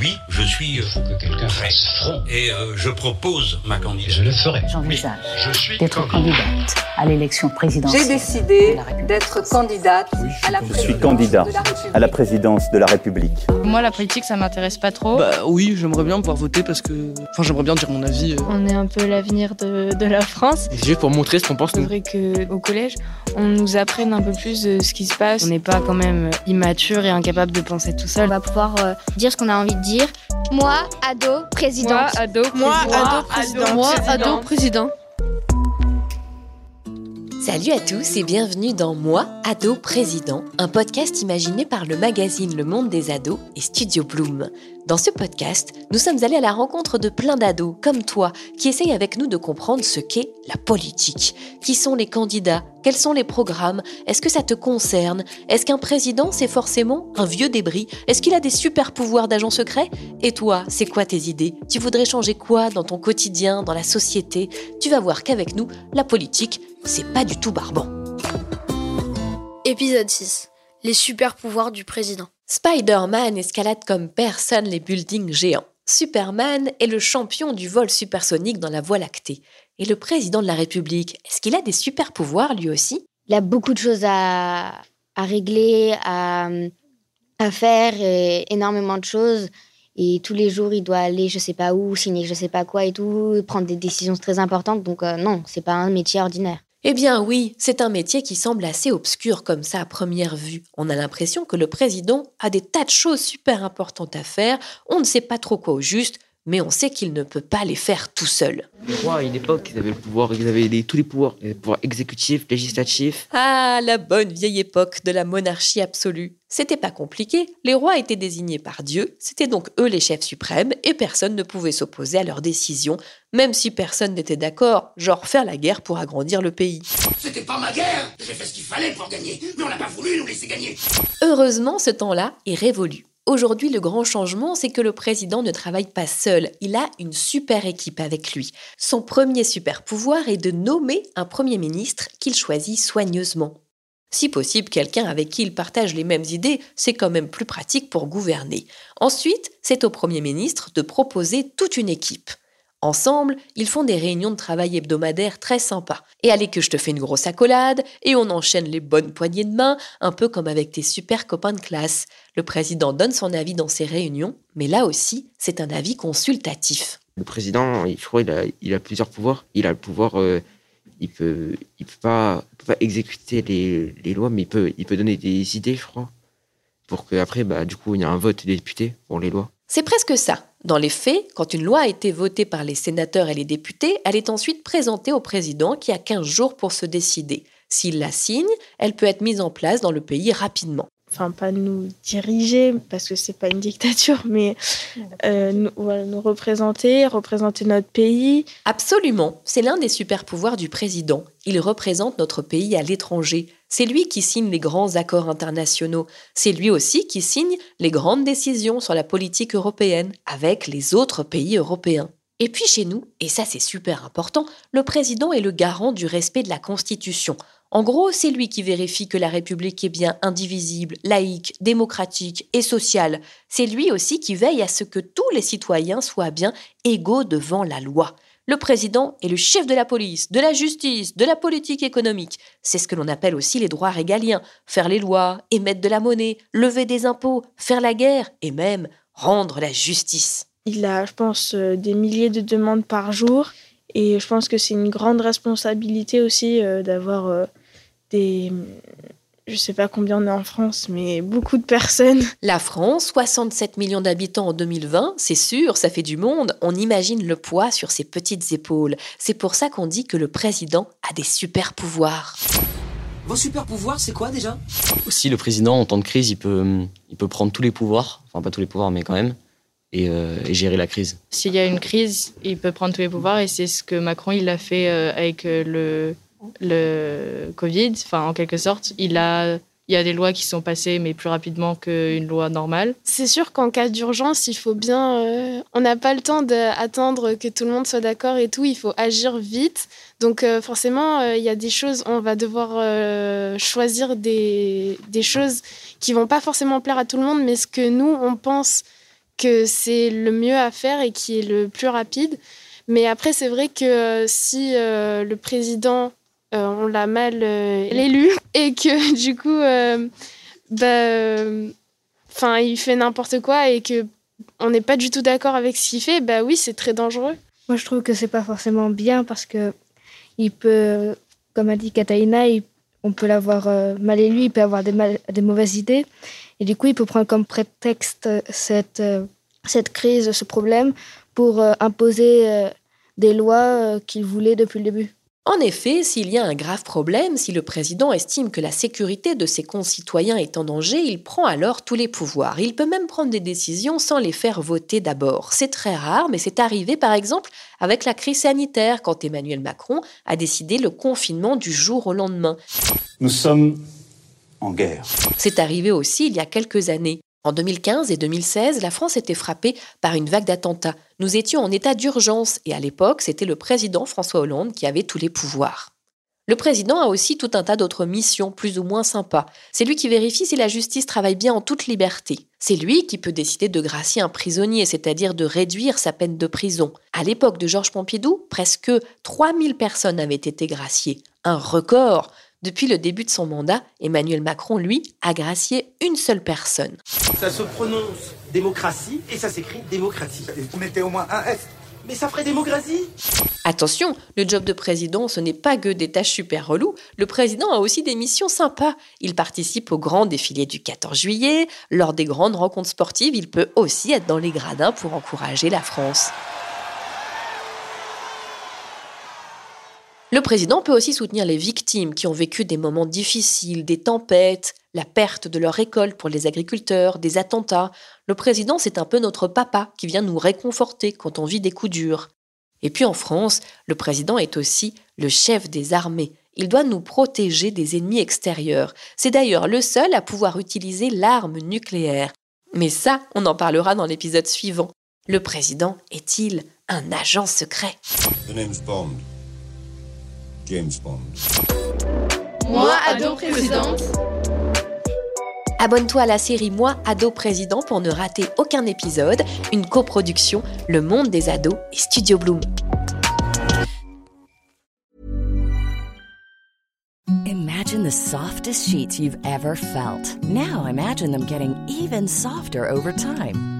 Oui, je suis euh, que quelqu'un fasse front. et euh, je propose ma Je candidature. le ferai. J'envisage Je suis d'être candidate à l'élection présidentielle. J'ai décidé d'être candidate à la Je suis candidat de la République. à la présidence de la République. Moi, la politique, ça m'intéresse pas trop. Bah oui, j'aimerais bien pouvoir voter parce que. Enfin, j'aimerais bien dire mon avis. euh. On est un peu l'avenir de, de la France. C'est juste pour montrer ce qu'on pense nous. faudrait qu'au collège, on nous apprenne un peu plus de ce qui se passe. On n'est pas quand même immature et incapable de penser tout On seul. va pouvoir euh, dire ce qu'on a envie de dire. Moi, ado, présidente. ado, Moi, ado, président. Moi, Président. ado, président. Salut à tous et bienvenue dans Moi, ado président, un podcast imaginé par le magazine Le Monde des ados et Studio Bloom. Dans ce podcast, nous sommes allés à la rencontre de plein d'ados, comme toi, qui essayent avec nous de comprendre ce qu'est la politique. Qui sont les candidats? Quels sont les programmes? Est-ce que ça te concerne? Est-ce qu'un président, c'est forcément un vieux débris? Est-ce qu'il a des super pouvoirs d'agent secret? Et toi, c'est quoi tes idées? Tu voudrais changer quoi dans ton quotidien, dans la société? Tu vas voir qu'avec nous, la politique, c'est pas du tout barbant. Épisode 6. Les super pouvoirs du président. Spider-Man escalade comme personne les buildings géants. Superman est le champion du vol supersonique dans la Voie lactée. Et le président de la République, est-ce qu'il a des super pouvoirs lui aussi? Il a beaucoup de choses à, régler, à, faire, énormément de choses. Et tous les jours, il doit aller je sais pas où, signer je sais pas quoi et tout, prendre des décisions très importantes. Donc euh, non, c'est pas un métier ordinaire. Eh bien oui, c'est un métier qui semble assez obscur comme ça à première vue. On a l'impression que le président a des tas de choses super importantes à faire, on ne sait pas trop quoi au juste, mais on sait qu'il ne peut pas les faire tout seul. Les rois, à une époque, ils avaient le pouvoir, ils avaient les- tous les pouvoirs. Les pouvoirs exécutifs, législatifs. Ah, la bonne vieille époque de la monarchie absolue. C'était pas compliqué, les rois étaient désignés par Dieu, c'était donc eux les chefs suprêmes et personne ne pouvait s'opposer à leurs décisions, même si personne n'était d'accord, genre faire la guerre pour agrandir le pays. C'était pas ma guerre J'ai fait ce qu'il fallait pour gagner, mais on n'a pas voulu nous laisser gagner Heureusement, ce temps-là est révolu. Aujourd'hui, le grand changement, c'est que le président ne travaille pas seul, il a une super équipe avec lui. Son premier super pouvoir est de nommer un Premier ministre qu'il choisit soigneusement. Si possible, quelqu'un avec qui il partage les mêmes idées, c'est quand même plus pratique pour gouverner. Ensuite, c'est au Premier ministre de proposer toute une équipe. Ensemble, ils font des réunions de travail hebdomadaires très sympas. Et allez que je te fais une grosse accolade, et on enchaîne les bonnes poignées de main, un peu comme avec tes super copains de classe. Le président donne son avis dans ces réunions, mais là aussi, c'est un avis consultatif. Le président, je crois, il a, a plusieurs pouvoirs. Il a le pouvoir, euh, il peut, il peut pas, exécuter les, les lois, mais il peut, il peut donner des idées, je crois, pour que après, bah, du coup, il y a un vote des députés pour les lois. C'est presque ça. Dans les faits, quand une loi a été votée par les sénateurs et les députés, elle est ensuite présentée au président qui a 15 jours pour se décider. S'il la signe, elle peut être mise en place dans le pays rapidement. Enfin, pas nous diriger, parce que c'est pas une dictature, mais euh, nous, voilà, nous représenter, représenter notre pays. Absolument, c'est l'un des super pouvoirs du président. Il représente notre pays à l'étranger. C'est lui qui signe les grands accords internationaux. C'est lui aussi qui signe les grandes décisions sur la politique européenne avec les autres pays européens. Et puis chez nous, et ça c'est super important, le président est le garant du respect de la Constitution. En gros, c'est lui qui vérifie que la République est bien indivisible, laïque, démocratique et sociale. C'est lui aussi qui veille à ce que tous les citoyens soient bien égaux devant la loi. Le président est le chef de la police, de la justice, de la politique économique. C'est ce que l'on appelle aussi les droits régaliens. Faire les lois, émettre de la monnaie, lever des impôts, faire la guerre et même rendre la justice. Il a, je pense, euh, des milliers de demandes par jour. Et je pense que c'est une grande responsabilité aussi euh, d'avoir euh, des. Je sais pas combien on est en France, mais beaucoup de personnes. La France, 67 millions d'habitants en 2020, c'est sûr, ça fait du monde. On imagine le poids sur ses petites épaules. C'est pour ça qu'on dit que le président a des super pouvoirs. Vos super pouvoirs, c'est quoi déjà? Aussi, le président, en temps de crise, il peut, il peut prendre tous les pouvoirs, enfin pas tous les pouvoirs, mais quand même, et, euh, et gérer la crise. S'il y a une crise, il peut prendre tous les pouvoirs, et c'est ce que Macron il a fait euh, avec euh, le, le Covid. Enfin, en quelque sorte, il a il y a des lois qui sont passées, mais plus rapidement qu'une loi normale. C'est sûr qu'en cas d'urgence, il faut bien. euh, on n'a pas le temps d'attendre que tout le monde soit d'accord et tout. Il faut agir vite. Donc, euh, forcément, euh, il y a des choses. On va devoir choisir des, des choses qui vont pas forcément plaire à tout le monde, mais ce que nous, on pense que c'est le mieux à faire et qui est le plus rapide. Mais après, c'est vrai que si le président on l'a mal euh, élu et que du coup, euh, bah, euh, enfin, il fait n'importe quoi et que on n'est pas du tout d'accord avec ce qu'il fait, bah oui, c'est très dangereux. Moi, je trouve que c'est pas forcément bien parce que il peut, comme a dit Kataina, il- on peut l'avoir euh, mal élu, il peut avoir des, mal- des mauvaises idées. Et du coup, il peut prendre comme prétexte euh, cette, euh, cette crise, ce problème, pour euh, imposer euh, des lois euh, qu'il voulait depuis le début. En effet, s'il y a un grave problème, si le président estime que la sécurité de ses concitoyens est en danger, il prend alors tous les pouvoirs. Il peut même prendre des décisions sans les faire voter d'abord. C'est très rare, mais c'est arrivé par exemple avec la crise sanitaire, quand Emmanuel Macron a décidé le confinement du jour au lendemain. Nous sommes en guerre. C'est arrivé aussi il y a quelques années. En 2015 et 2016, la France était frappée par une vague d'attentats. Nous étions en état d'urgence et à l'époque, c'était le président François Hollande qui avait tous les pouvoirs. Le président a aussi tout un tas d'autres missions plus ou moins sympas. C'est lui qui vérifie si la justice travaille bien en toute liberté. C'est lui qui peut décider de gracier un prisonnier, c'est-à-dire de réduire sa peine de prison. À l'époque de Georges Pompidou, presque 3000 personnes avaient été graciées. Un record depuis le début de son mandat, Emmanuel Macron, lui, a gracié une seule personne. Ça se prononce démocratie et ça s'écrit démocratie. Vous mettez au moins un S. Mais ça ferait démocratie Attention, le job de président, ce n'est pas que des tâches super reloues. Le président a aussi des missions sympas. Il participe au grand défilé du 14 juillet. Lors des grandes rencontres sportives, il peut aussi être dans les gradins pour encourager la France. Le président peut aussi soutenir les victimes qui ont vécu des moments difficiles, des tempêtes, la perte de leur récolte pour les agriculteurs, des attentats. Le président, c'est un peu notre papa qui vient nous réconforter quand on vit des coups durs. Et puis en France, le président est aussi le chef des armées. Il doit nous protéger des ennemis extérieurs. C'est d'ailleurs le seul à pouvoir utiliser l'arme nucléaire. Mais ça, on en parlera dans l'épisode suivant. Le président est-il un agent secret? Bond. James Bond. Moi, ado présidente. Abonne-toi à la série Moi, ado président pour ne rater aucun épisode, une coproduction Le Monde des ados et Studio Bloom. Imagine the softest sheets you've ever felt. Now imagine them getting even softer over time.